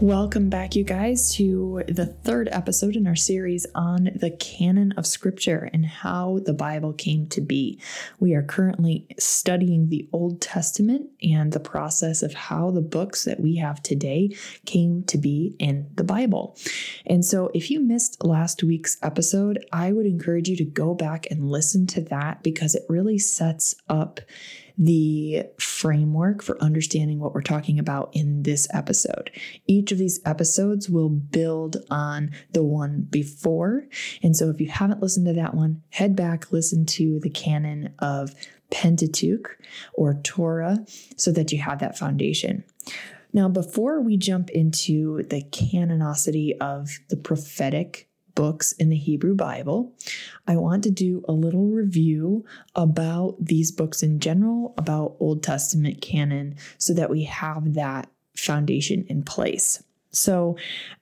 Welcome back, you guys, to the third episode in our series on the canon of Scripture and how the Bible came to be. We are currently studying the Old Testament and the process of how the books that we have today came to be in the Bible. And so, if you missed last week's episode, I would encourage you to go back and listen to that because it really sets up the framework for understanding what we're talking about in this episode. Each of these episodes will build on the one before. And so if you haven't listened to that one, head back, listen to the canon of Pentateuch or Torah so that you have that foundation. Now, before we jump into the canonicity of the prophetic books in the Hebrew Bible, I want to do a little review about these books in general, about Old Testament canon, so that we have that foundation in place. So,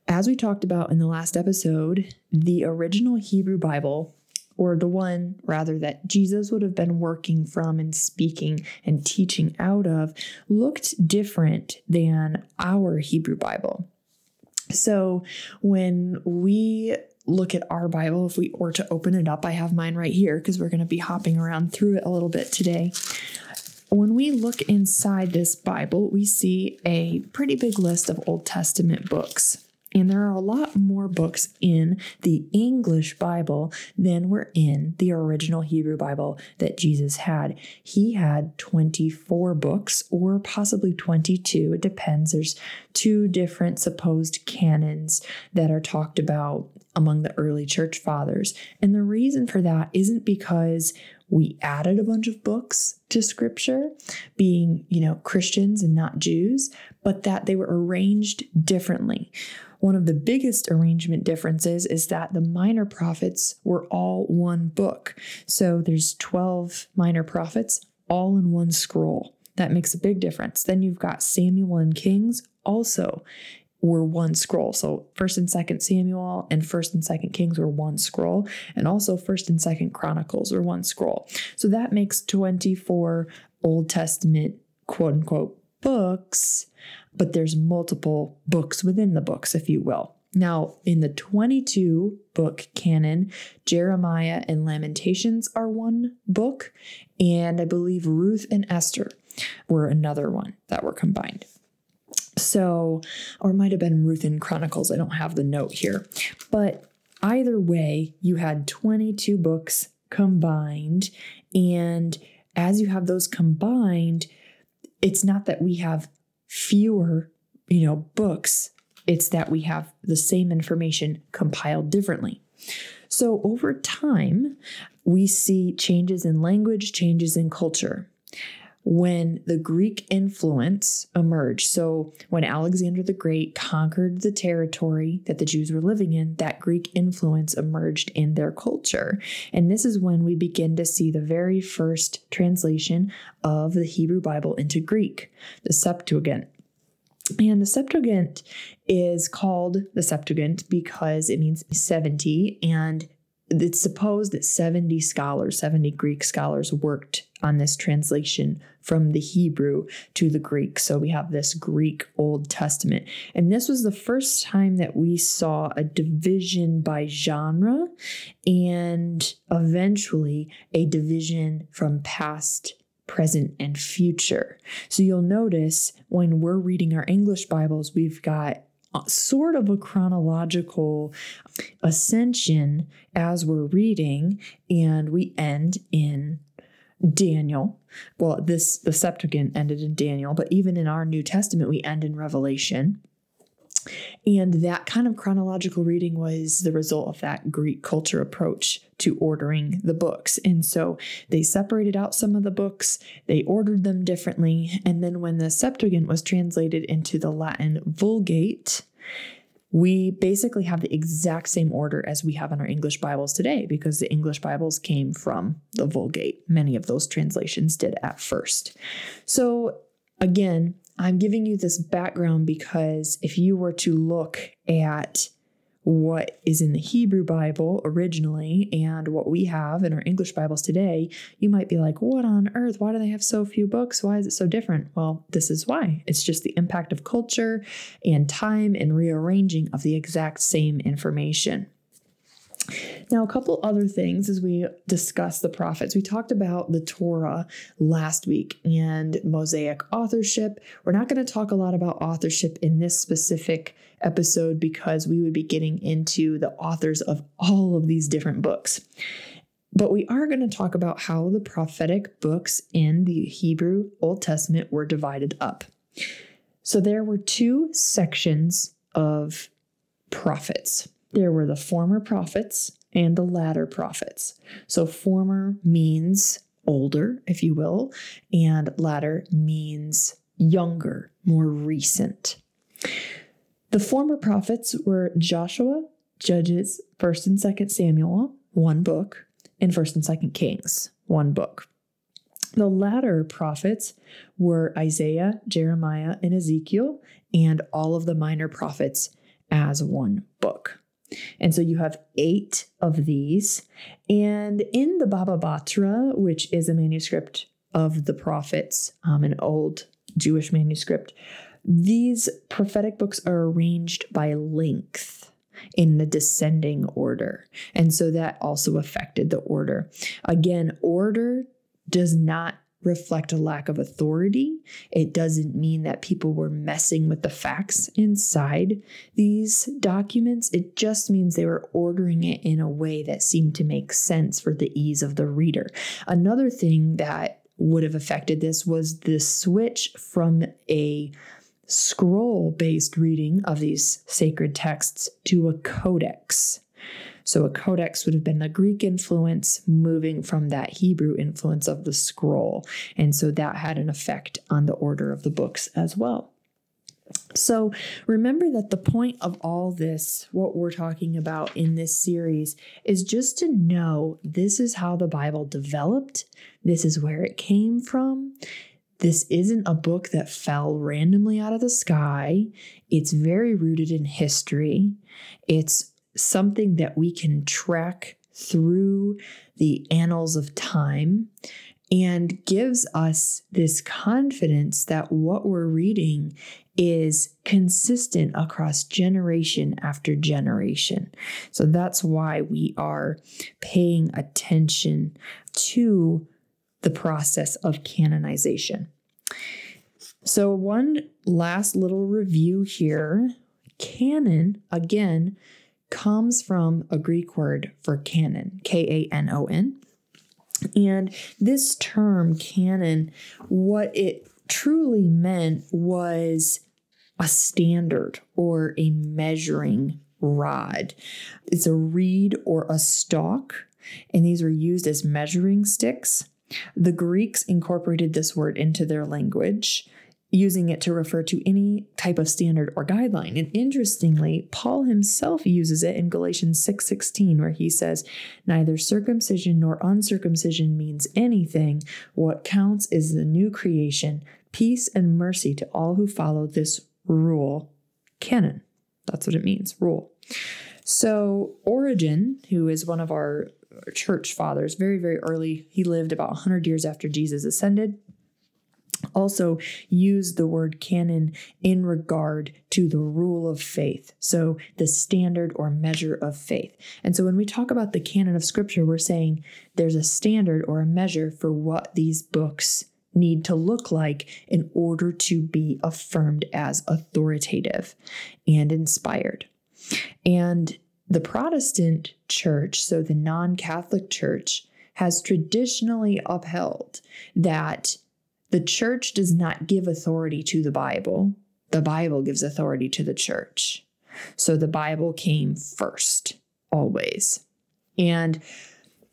as we talked about in the last episode, the original Hebrew Bible, or the one rather that Jesus would have been working from and speaking and teaching out of, looked different than our Hebrew Bible. So, when we look at our Bible, if we were to open it up, I have mine right here because we're going to be hopping around through it a little bit today. When we look inside this Bible, we see a pretty big list of Old Testament books. And there are a lot more books in the English Bible than were in the original Hebrew Bible that Jesus had. He had 24 books, or possibly 22. It depends. There's two different supposed canons that are talked about among the early church fathers. And the reason for that isn't because we added a bunch of books to scripture, being, you know, Christians and not Jews, but that they were arranged differently. One of the biggest arrangement differences is that the minor prophets were all one book. So there's 12 minor prophets all in one scroll. That makes a big difference. Then you've got Samuel and Kings also were one scroll. So first and second Samuel and first and second Kings were one scroll, and also first and second Chronicles were one scroll. So that makes 24 Old Testament quote unquote books, but there's multiple books within the books, if you will. Now, in the 22 book canon, Jeremiah and Lamentations are one book, and I believe Ruth and Esther were another one that were combined. So, or might have been Ruth and Chronicles. I don't have the note here. But either way, you had 22 books combined. And as you have those combined, it's not that we have fewer, you know, books, it's that we have the same information compiled differently. So over time, we see changes in language, changes in culture when the Greek influence emerged. So, when Alexander the Great conquered the territory that the Jews were living in, that Greek influence emerged in their culture. And this is when we begin to see the very first translation of the Hebrew Bible into Greek, the Septuagint. And the Septuagint is called the Septuagint because it means 70 and it's supposed that 70 scholars, 70 Greek scholars worked on this translation from the Hebrew to the Greek. So we have this Greek Old Testament. And this was the first time that we saw a division by genre and eventually a division from past present, and future. So you'll notice when we're reading our English Bibles, we've got sort of a chronological ascension as we're reading, and we end in Daniel. Well, this the Septuagint ended in Daniel, but even in our New Testament, we end in Revelation. And that kind of chronological reading was the result of that Greek culture approach to ordering the books. And so they separated out some of the books, they ordered them differently. And then when the Septuagint was translated into the Latin Vulgate, we basically have the exact same order as we have in our English Bibles today because the English Bibles came from the Vulgate. Many of those translations did at first. So, again, I'm giving you this background because if you were to look at what is in the Hebrew Bible originally and what we have in our English Bibles today, you might be like, what on earth? Why do they have so few books? Why is it so different? Well, this is why. It's just the impact of culture and time and rearranging of the exact same information. Now, a couple other things as we discuss the prophets. We talked about the Torah last week and Mosaic authorship. We're not going to talk a lot about authorship in this specific episode because we would be getting into the authors of all of these different books. But we are going to talk about how the prophetic books in the Hebrew Old Testament were divided up. So there were two sections of prophets there were the former prophets and the latter prophets. So, former means older, if you will, and latter means younger, more recent. The former prophets were Joshua, Judges, 1st and 2nd Samuel, one book, and 1st and 2nd Kings, one book. The latter prophets were Isaiah, Jeremiah, and Ezekiel, and all of the minor prophets as one book. And so you have eight of these. And in the Baba Batra, which is a manuscript of the prophets, um, an old Jewish manuscript, these prophetic books are arranged by length in the descending order. And so that also affected the order. Again, order does not reflect a lack of authority. It doesn't mean that people were messing with the facts inside these documents. It just means they were ordering it in a way that seemed to make sense for the ease of the reader. Another thing that would have affected this was the switch from a scroll based reading of these sacred texts to a codex. So a codex would have been the Greek influence moving from that Hebrew influence of the scroll. And so that had an effect on the order of the books as well. So remember that the point of all this, what we're talking about in this series, is just to know this is how the Bible developed, this is where it came from. This isn't a book that fell randomly out of the sky. It's very rooted in history. It's something that we can track through the annals of time and gives us this confidence that what we're reading is consistent across generation after generation. So that's why we are paying attention to the process of canonization. So, one last little review here canon, again, comes from a Greek word for canon, K A N O N. And this term, canon, what it truly meant was a standard or a measuring rod. It's a reed or a stalk, and these are used as measuring sticks. The Greeks incorporated this word into their language using it to refer to any type of standard or guideline. And interestingly, Paul himself uses it in Galatians 6:16 where he says, "Neither circumcision nor uncircumcision means anything. What counts is the new creation, peace and mercy to all who follow this rule." Canon. That's what it means, rule. So, Origen, who is one of our church fathers, very, very early, he lived about 100 years after Jesus ascended also use the word canon in regard to the rule of faith. So, the standard or measure of faith. And so, when we talk about the canon of scripture, we're saying there's a standard or a measure for what these books need to look like in order to be affirmed as authoritative and inspired. And the Protestant church, so the non Catholic church, has traditionally upheld that the church does not give authority to the Bible, the Bible gives authority to the church. So the Bible came first, always. And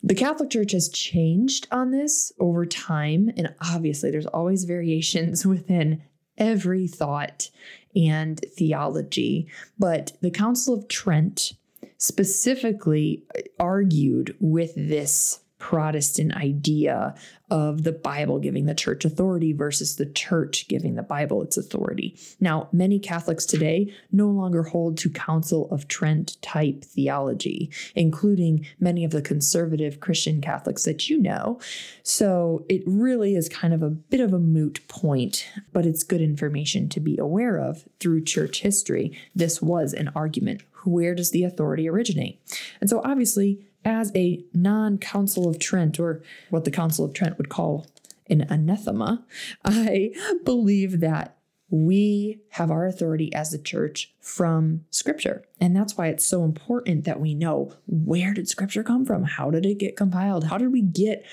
the Catholic Church has changed on this over time. And obviously, there's always variations within every thought and theology. But the Council of Trent specifically argued with this Protestant idea of the Bible giving the church authority versus the church giving the Bible its authority. Now, many Catholics today no longer hold to Council of Trent type theology, including many of the conservative Christian Catholics that you know. So it really is kind of a bit of a moot point, but it's good information to be aware of through church history. This was an argument. Where does the authority originate? And so obviously, as a non Council of Trent, or what the Council of Trent would call an anathema, I believe that we have our authority as the church from scripture. And that's why it's so important that we know where did scripture come from? How did it get compiled? How did we get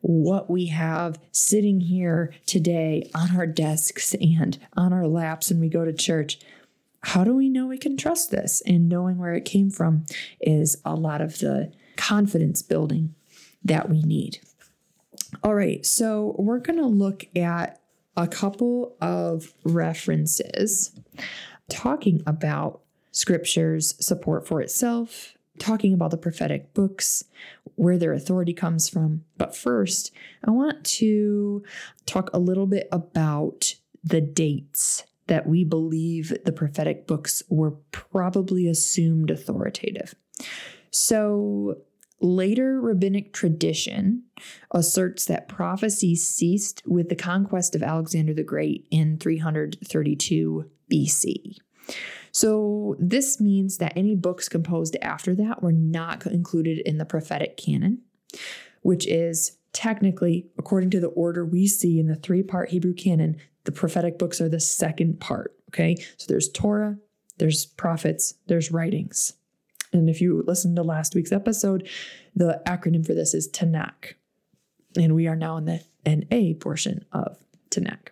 what we have sitting here today on our desks and on our laps when we go to church? How do we know we can trust this? And knowing where it came from is a lot of the confidence building that we need. All right, so we're going to look at a couple of references talking about scripture's support for itself, talking about the prophetic books, where their authority comes from. But first, I want to talk a little bit about the dates that we believe the prophetic books were probably assumed authoritative. So, later rabbinic tradition asserts that prophecy ceased with the conquest of Alexander the Great in 332 BC. So, this means that any books composed after that were not included in the prophetic canon, which is technically, according to the order we see in the three part Hebrew canon, the prophetic books are the second part. Okay. So, there's Torah, there's prophets, there's writings. And if you listened to last week's episode, the acronym for this is Tanakh. And we are now in the NA portion of Tanakh.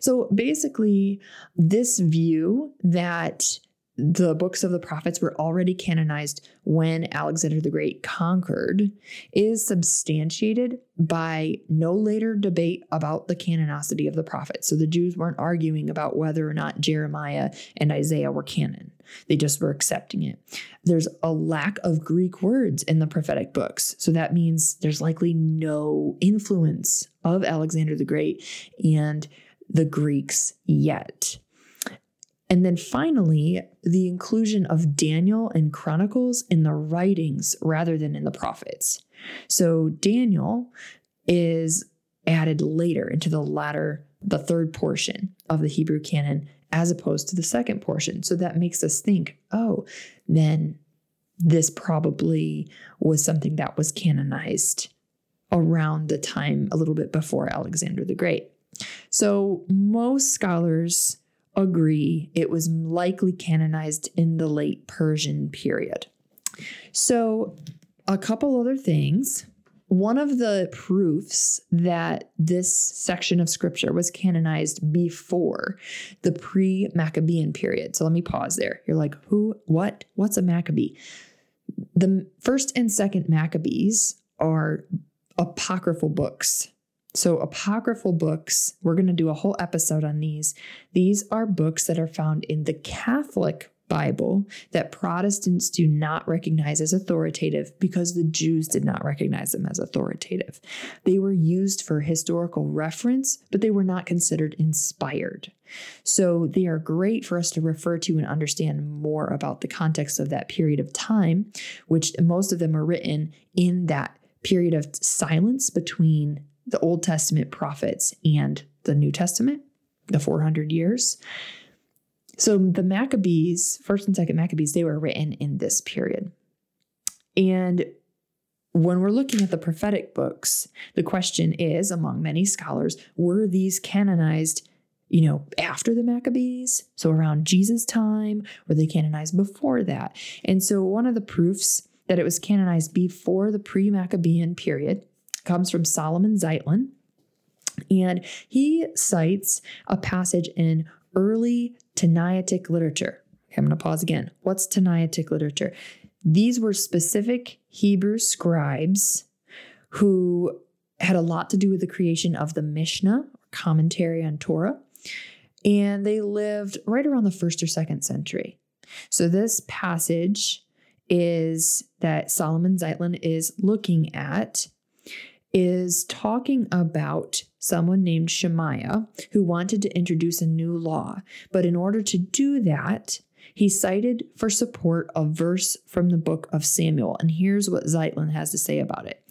So basically, this view that the books of the prophets were already canonized when Alexander the Great conquered is substantiated by no later debate about the canonicity of the prophets. So the Jews weren't arguing about whether or not Jeremiah and Isaiah were canon, they just were accepting it. There's a lack of Greek words in the prophetic books. So that means there's likely no influence of Alexander the Great and the Greeks yet. And then finally, the inclusion of Daniel and Chronicles in the writings rather than in the prophets. So Daniel is added later into the latter, the third portion of the Hebrew canon, as opposed to the second portion. So that makes us think, oh, then this probably was something that was canonized around the time a little bit before Alexander the Great. So most scholars agree it was likely canonized in the late Persian period. So, a couple other things. One of the proofs that this section of scripture was canonized before the pre Maccabean period. So let me pause there. You're like, who, what, what's a Maccabee? The first and second Maccabees are apocryphal books so, apocryphal books, we're going to do a whole episode on these. These are books that are found in the Catholic Bible that Protestants do not recognize as authoritative because the Jews did not recognize them as authoritative. They were used for historical reference, but they were not considered inspired. So they are great for us to refer to and understand more about the context of that period of time, which most of them are written in that period of silence between the Old Testament prophets and the New Testament, the 400 years. So the Maccabees, first and second Maccabees, they were written in this period. And when we're looking at the prophetic books, the question is among many scholars, were these canonized, you know, after the Maccabees? So around Jesus' time? Were they canonized before that? And so one of the proofs that it was canonized before the pre Maccabean period comes from Solomon Zeitlin. And he cites a passage in early Tannaitic literature. Okay, I'm going to pause again. What's Tannaitic literature? These were specific Hebrew scribes who had a lot to do with the creation of the Mishnah, commentary on Torah, and they lived right around the first or second century. So, this passage is that Solomon Zeitlin is looking at is talking about someone named Shemaiah who wanted to introduce a new law. But in order to do that, he cited for support a verse from the book of Samuel. And here's what Zeitlin has to say about it.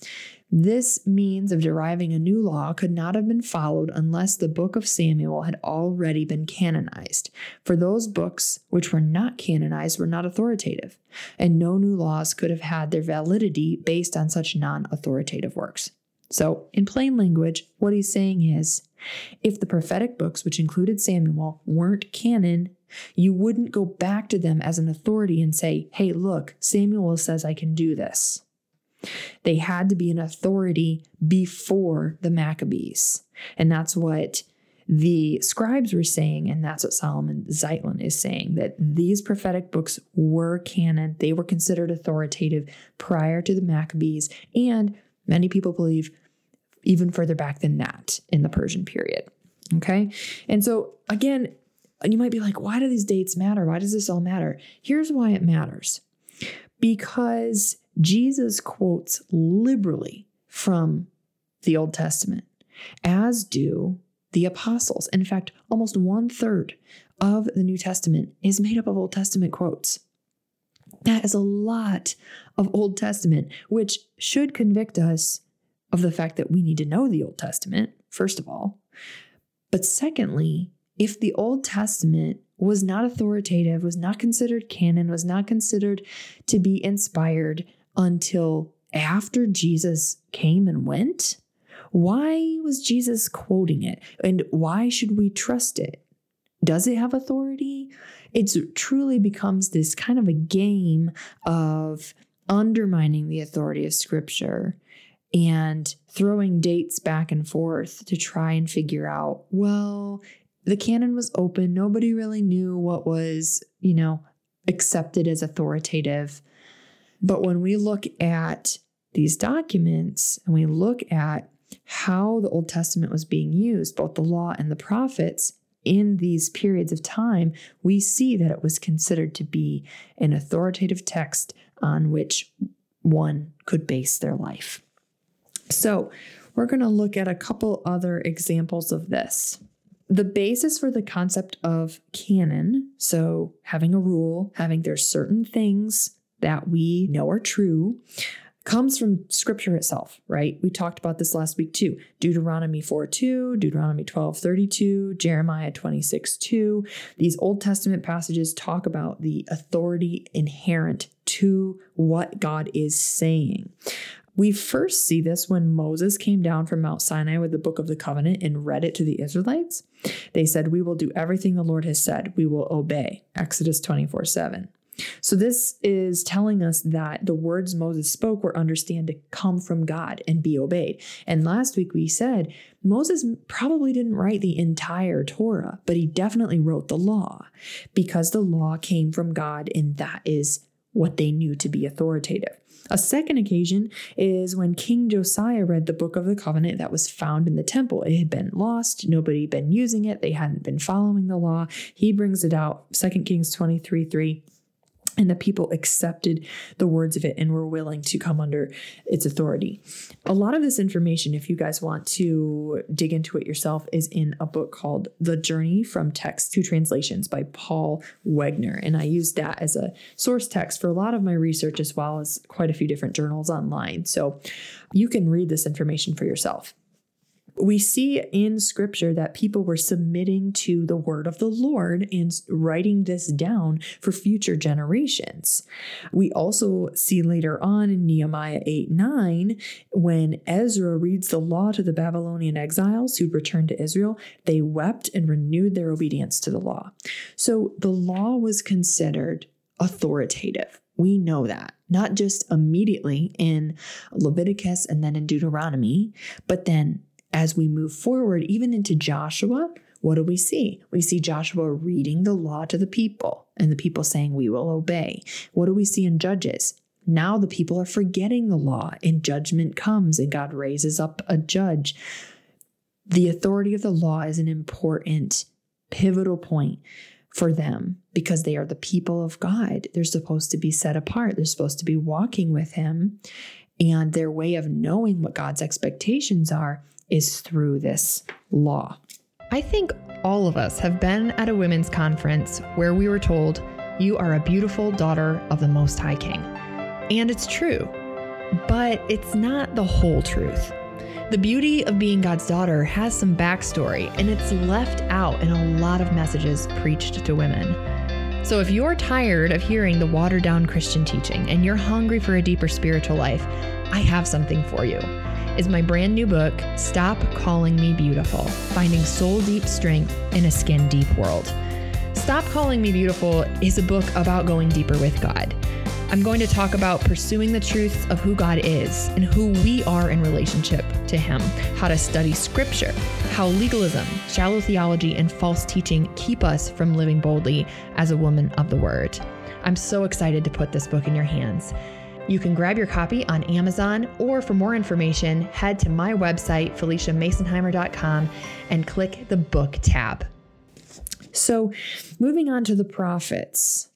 This means of deriving a new law could not have been followed unless the book of Samuel had already been canonized. For those books which were not canonized were not authoritative, and no new laws could have had their validity based on such non authoritative works. So, in plain language, what he's saying is if the prophetic books, which included Samuel, weren't canon, you wouldn't go back to them as an authority and say, hey, look, Samuel says I can do this. They had to be an authority before the Maccabees. And that's what the scribes were saying, and that's what Solomon Zeitlin is saying that these prophetic books were canon. They were considered authoritative prior to the Maccabees, and many people believe even further back than that in the Persian period. Okay. And so, again, you might be like, why do these dates matter? Why does this all matter? Here's why it matters because Jesus quotes liberally from the Old Testament, as do the apostles. In fact, almost one third of the New Testament is made up of Old Testament quotes. That is a lot of Old Testament, which should convict us of the fact that we need to know the Old Testament, first of all. But secondly, if the Old Testament was not authoritative, was not considered canon, was not considered to be inspired until after Jesus came and went, why was Jesus quoting it? And why should we trust it? Does it have authority? It truly becomes this kind of a game of undermining the authority of Scripture and throwing dates back and forth to try and figure out, well, the canon was open. Nobody really knew what was, you know, accepted as authoritative. But when we look at these documents and we look at how the Old Testament was being used, both the law and the prophets, in these periods of time, we see that it was considered to be an authoritative text on which one could base their life. So, we're going to look at a couple other examples of this. The basis for the concept of canon, so having a rule, having there's certain things that we know are true, comes from scripture itself, right? We talked about this last week too. Deuteronomy 4 2, Deuteronomy 12 32, Jeremiah 26 2. These Old Testament passages talk about the authority inherent to what God is saying. We first see this when Moses came down from Mount Sinai with the book of the covenant and read it to the Israelites. They said, We will do everything the Lord has said, we will obey. Exodus 24 7. So, this is telling us that the words Moses spoke were understood to come from God and be obeyed. And last week we said Moses probably didn't write the entire Torah, but he definitely wrote the law because the law came from God and that is what they knew to be authoritative. A second occasion is when King Josiah read the book of the covenant that was found in the temple. It had been lost, nobody had been using it, they hadn't been following the law. He brings it out, 2 Kings 23 3 and the people accepted the words of it and were willing to come under its authority. A lot of this information, if you guys want to dig into it yourself, is in a book called The Journey from Text to Translations by Paul Wegner. And I used that as a source text for a lot of my research as well as quite a few different journals online. So you can read this information for yourself we see in scripture that people were submitting to the word of the Lord and writing this down for future generations. We also see later on in Nehemiah 8 9, when Ezra reads the law to the Babylonian exiles who returned to Israel, they wept and renewed their obedience to the law. So the law was considered authoritative. We know that, not just immediately in Leviticus and then in Deuteronomy, but then as we move forward, even into Joshua, what do we see? We see Joshua reading the law to the people and the people saying, We will obey. What do we see in Judges? Now the people are forgetting the law and judgment comes and God raises up a judge. The authority of the law is an important, pivotal point for them because they are the people of God. They're supposed to be set apart, they're supposed to be walking with Him. And their way of knowing what God's expectations are is through this law. I think all of us have been at a women's conference where we were told, You are a beautiful daughter of the Most High King. And it's true, but it's not the whole truth. The beauty of being God's daughter has some backstory, and it's left out in a lot of messages preached to women. So, if you're tired of hearing the watered down Christian teaching and you're hungry for a deeper spiritual life, I have something for you is my brand new book, Stop Calling Me Beautiful Finding Soul Deep Strength in a Skin Deep World. Stop Calling Me Beautiful is a book about going deeper with God. I'm going to talk about pursuing the truths of who God is and who we are in relationship to Him, how to study Scripture, how legalism, shallow theology, and false teaching keep us from living boldly as a woman of the Word. I'm so excited to put this book in your hands. You can grab your copy on Amazon, or for more information, head to my website, FeliciaMasonheimer.com, and click the book tab. So, moving on to the prophets,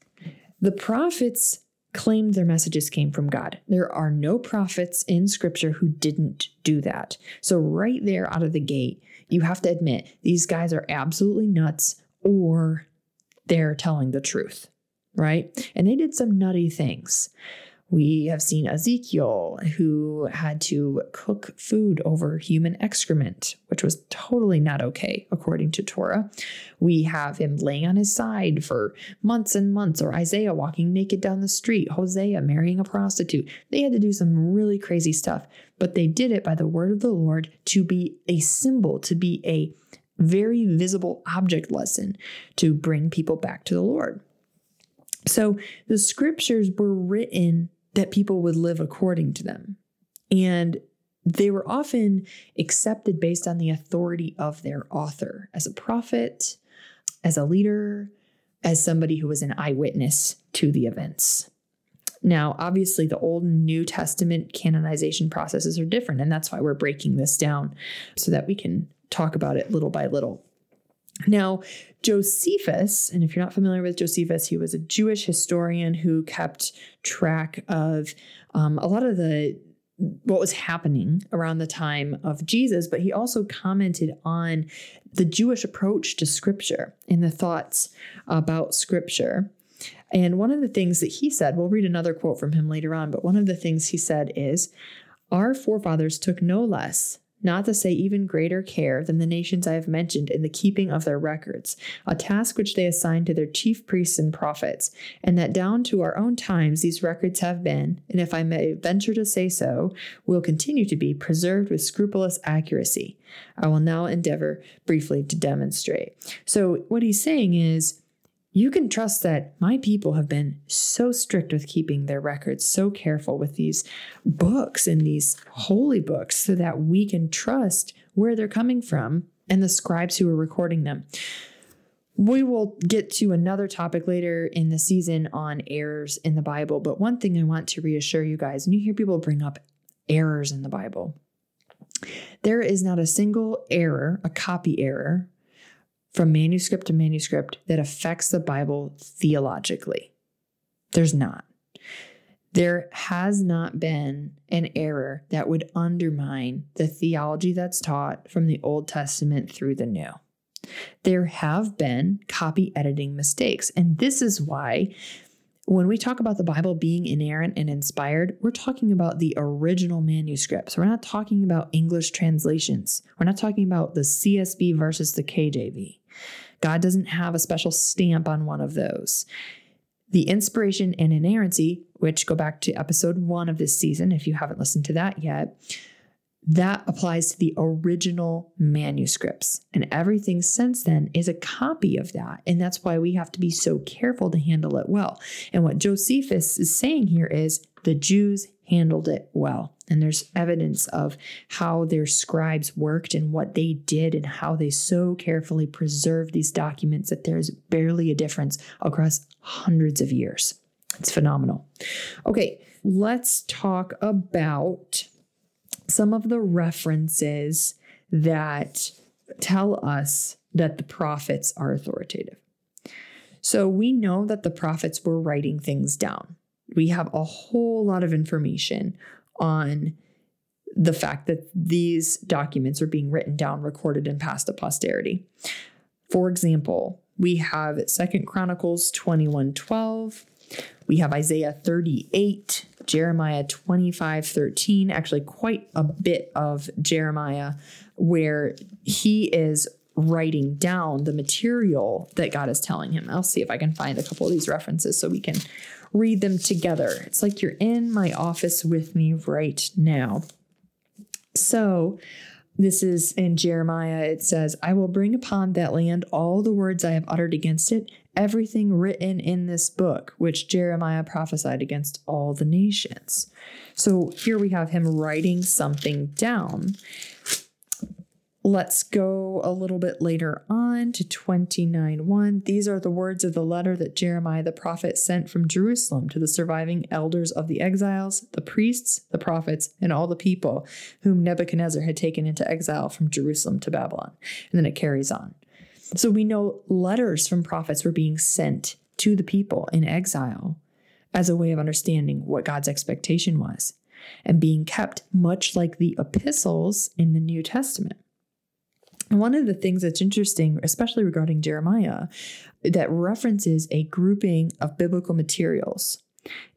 the prophets claimed their messages came from God. There are no prophets in scripture who didn't do that. So, right there out of the gate, you have to admit these guys are absolutely nuts or they're telling the truth, right? And they did some nutty things. We have seen Ezekiel who had to cook food over human excrement, which was totally not okay according to Torah. We have him laying on his side for months and months, or Isaiah walking naked down the street, Hosea marrying a prostitute. They had to do some really crazy stuff, but they did it by the word of the Lord to be a symbol, to be a very visible object lesson to bring people back to the Lord. So the scriptures were written that people would live according to them. And they were often accepted based on the authority of their author as a prophet, as a leader, as somebody who was an eyewitness to the events. Now, obviously, the Old and New Testament canonization processes are different, and that's why we're breaking this down so that we can talk about it little by little. Now, Josephus, and if you're not familiar with Josephus, he was a Jewish historian who kept track of um, a lot of the what was happening around the time of Jesus, but he also commented on the Jewish approach to scripture and the thoughts about scripture. And one of the things that he said, we'll read another quote from him later on, but one of the things he said is, Our forefathers took no less not to say even greater care than the nations I have mentioned in the keeping of their records, a task which they assigned to their chief priests and prophets, and that down to our own times these records have been, and if I may venture to say so, will continue to be preserved with scrupulous accuracy. I will now endeavor briefly to demonstrate. So, what he's saying is, you can trust that my people have been so strict with keeping their records, so careful with these books and these holy books, so that we can trust where they're coming from and the scribes who are recording them. We will get to another topic later in the season on errors in the Bible, but one thing I want to reassure you guys, and you hear people bring up errors in the Bible. There is not a single error, a copy error, from manuscript to manuscript that affects the Bible theologically. There's not. There has not been an error that would undermine the theology that's taught from the Old Testament through the New. There have been copy editing mistakes. And this is why when we talk about the Bible being inerrant and inspired, we're talking about the original manuscripts. We're not talking about English translations. We're not talking about the CSB versus the KJV. God doesn't have a special stamp on one of those. The inspiration and inerrancy, which go back to episode one of this season, if you haven't listened to that yet, that applies to the original manuscripts. And everything since then is a copy of that. And that's why we have to be so careful to handle it well. And what Josephus is saying here is the Jews handled it well. And there's evidence of how their scribes worked and what they did and how they so carefully preserved these documents that there's barely a difference across hundreds of years. It's phenomenal. Okay, let's talk about some of the references that tell us that the prophets are authoritative. So we know that the prophets were writing things down. We have a whole lot of information on the fact that these documents are being written down, recorded, and passed to posterity. For example, we have Second Chronicles 21 12. We have Isaiah 38, Jeremiah 25 13, actually, quite a bit of Jeremiah where he is writing down the material that God is telling him. I'll see if I can find a couple of these references so we can read them together. It's like you're in my office with me right now. So, this is in Jeremiah. It says, I will bring upon that land all the words I have uttered against it, everything written in this book, which Jeremiah prophesied against all the nations. So here we have him writing something down. Let's go a little bit later on to 29 1. These are the words of the letter that Jeremiah the prophet sent from Jerusalem to the surviving elders of the exiles, the priests, the prophets, and all the people whom Nebuchadnezzar had taken into exile from Jerusalem to Babylon. And then it carries on. So we know letters from prophets were being sent to the people in exile as a way of understanding what God's expectation was and being kept much like the epistles in the New Testament. One of the things that's interesting, especially regarding Jeremiah, that references a grouping of biblical materials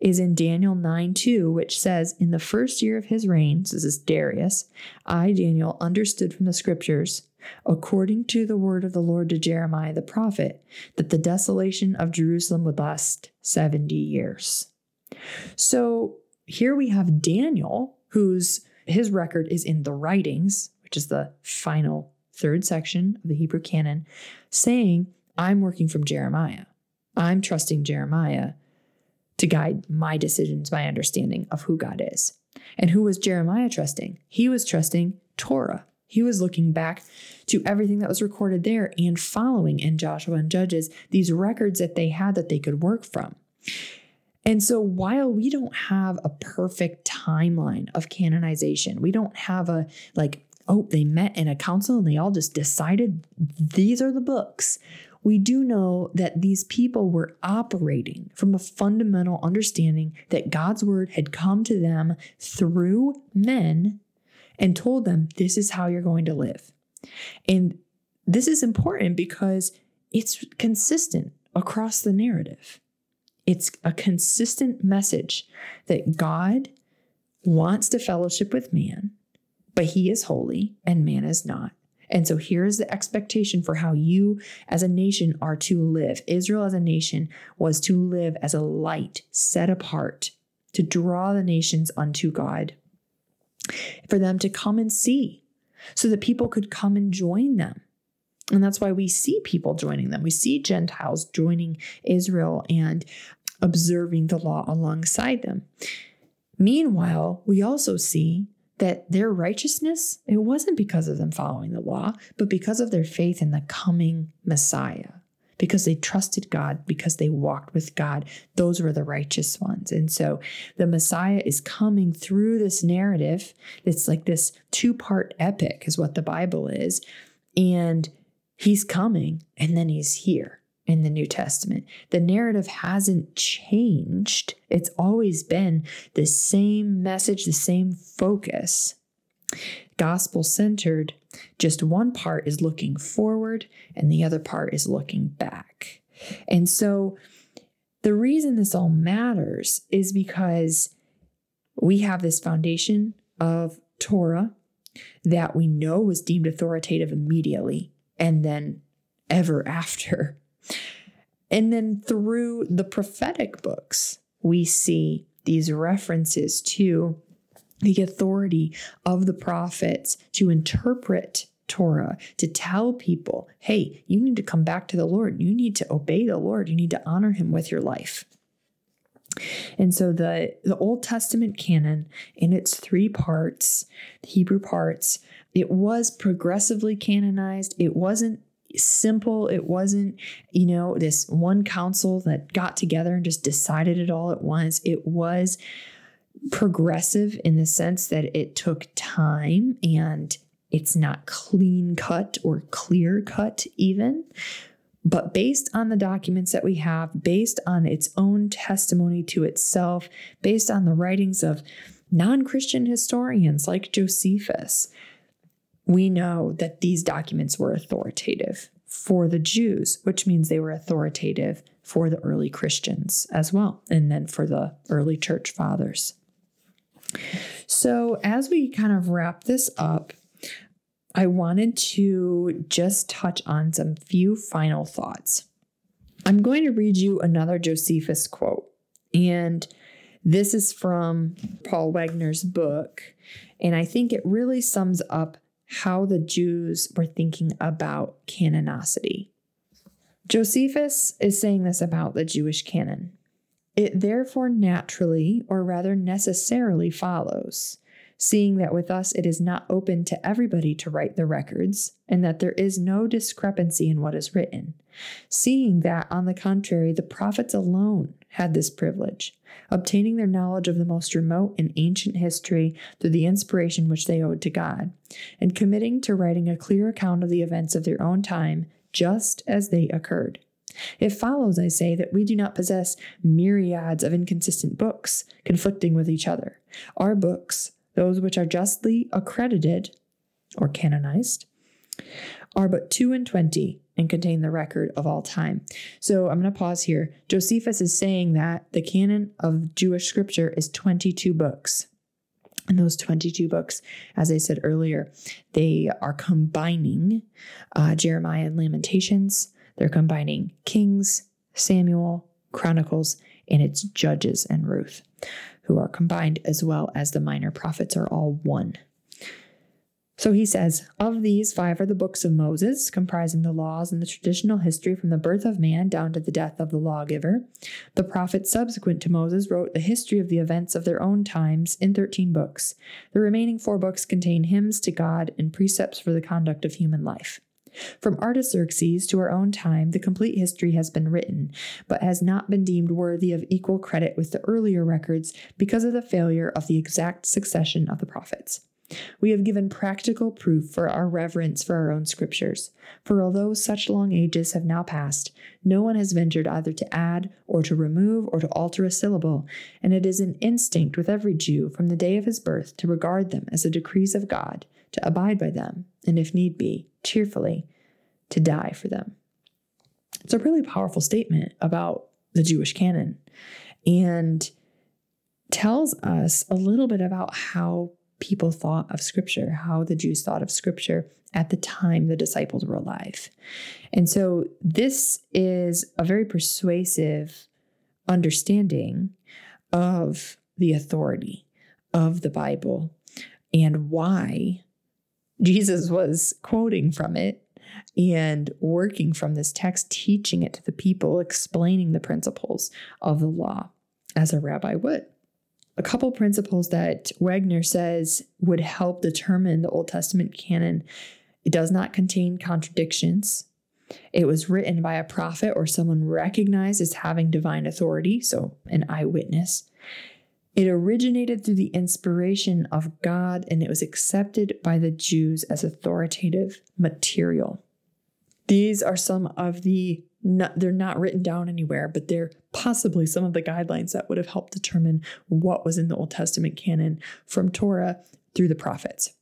is in Daniel 9 2, which says, In the first year of his reign, this is Darius, I, Daniel, understood from the scriptures, according to the word of the Lord to Jeremiah the prophet, that the desolation of Jerusalem would last 70 years. So here we have Daniel, whose his record is in the writings, which is the final third section of the Hebrew canon, saying, I'm working from Jeremiah. I'm trusting Jeremiah to guide my decisions, my understanding of who God is. And who was Jeremiah trusting? He was trusting Torah. He was looking back to everything that was recorded there and following in Joshua and Judges these records that they had that they could work from. And so while we don't have a perfect timeline of canonization, we don't have a like oh, they met in a council and they all just decided these are the books. We do know that these people were operating from a fundamental understanding that God's word had come to them through men and told them, this is how you're going to live. And this is important because it's consistent across the narrative. It's a consistent message that God wants to fellowship with man but he is holy and man is not. And so here is the expectation for how you as a nation are to live. Israel as a nation was to live as a light set apart to draw the nations unto God, for them to come and see, so that people could come and join them. And that's why we see people joining them. We see Gentiles joining Israel and observing the law alongside them. Meanwhile, we also see that their righteousness, it wasn't because of them following the law, but because of their faith in the coming Messiah. Because they trusted God, because they walked with God. Those were the righteous ones. And so the Messiah is coming through this narrative. It's like this two part epic, is what the Bible is. And he's coming, and then he's here in the New Testament. The narrative hasn't changed, it's always been the same message, the same focus. Gospel centered, just one part is looking forward and the other part is looking back. And so the reason this all matters is because we have this foundation of Torah that we know was deemed authoritative immediately and then ever after. And then through the prophetic books, we see these references to the authority of the prophets to interpret Torah, to tell people, hey, you need to come back to the Lord. You need to obey the Lord. You need to honor him with your life. And so the, the Old Testament canon in its three parts, the Hebrew parts, it was progressively canonized. It wasn't simple. It wasn't, you know, this one council that got together and just decided it all at once. It was progressive in the sense that it took time and it's not clean cut or clear cut, even. But based on the documents that we have, based on its own testimony to itself, based on the writings of non Christian historians like Josephus, we know that these documents were authoritative for the Jews, which means they were authoritative for the early Christians as well, and then for the early church fathers. So, as we kind of wrap this up, I wanted to just touch on some few final thoughts. I'm going to read you another Josephus quote, and this is from Paul Wegner's book, and I think it really sums up how the Jews were thinking about canonicity. Josephus is saying this about the Jewish canon. It therefore naturally, or rather necessarily, follows, seeing that with us it is not open to everybody to write the records, and that there is no discrepancy in what is written, seeing that, on the contrary, the prophets alone had this privilege, obtaining their knowledge of the most remote and ancient history through the inspiration which they owed to God, and committing to writing a clear account of the events of their own time just as they occurred. It follows, I say, that we do not possess myriads of inconsistent books conflicting with each other. Our books, those which are justly accredited or canonized, are but two and twenty and contain the record of all time. So I'm going to pause here. Josephus is saying that the canon of Jewish scripture is 22 books. And those 22 books, as I said earlier, they are combining uh, Jeremiah and Lamentations. They're combining Kings, Samuel, Chronicles, and it's Judges and Ruth, who are combined as well as the minor prophets are all one. So he says, Of these, five are the books of Moses, comprising the laws and the traditional history from the birth of man down to the death of the lawgiver. The prophets subsequent to Moses wrote the history of the events of their own times in 13 books. The remaining four books contain hymns to God and precepts for the conduct of human life. From Artaxerxes to our own time, the complete history has been written, but has not been deemed worthy of equal credit with the earlier records because of the failure of the exact succession of the prophets. We have given practical proof for our reverence for our own scriptures. For although such long ages have now passed, no one has ventured either to add or to remove or to alter a syllable, and it is an instinct with every Jew from the day of his birth to regard them as the decrees of God, to abide by them, and if need be, cheerfully, to die for them. It's a really powerful statement about the Jewish canon and tells us a little bit about how people thought of Scripture, how the Jews thought of Scripture at the time the disciples were alive. And so this is a very persuasive understanding of the authority of the Bible and why Jesus was quoting from it and working from this text, teaching it to the people, explaining the principles of the law as a rabbi would a couple principles that Wegner says would help determine the Old Testament canon. It does not contain contradictions. It was written by a prophet or someone recognized as having divine authority, so an eyewitness. It originated through the inspiration of God and it was accepted by the Jews as authoritative material. These are some of the not, they're not written down anywhere, but they're possibly some of the guidelines that would have helped determine what was in the Old Testament canon from Torah through the prophets.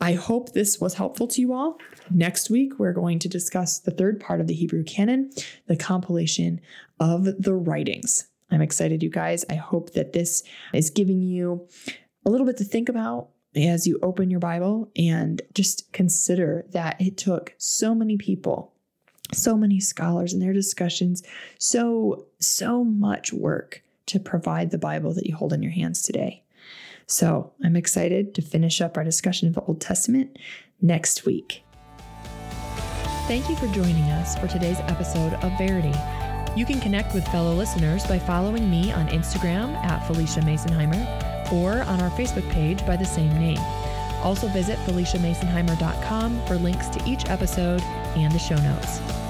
I hope this was helpful to you all. Next week, we're going to discuss the third part of the Hebrew canon, the compilation of the writings. I'm excited, you guys. I hope that this is giving you a little bit to think about as you open your Bible and just consider that it took so many people so many scholars and their discussions, so, so much work to provide the Bible that you hold in your hands today. So I'm excited to finish up our discussion of the Old Testament next week. Thank you for joining us for today's episode of Verity. You can connect with fellow listeners by following me on Instagram at Phylicia Masonheimer or on our Facebook page by the same name. Also visit PhyliciaMasonheimer.com for links to each episode and the show notes.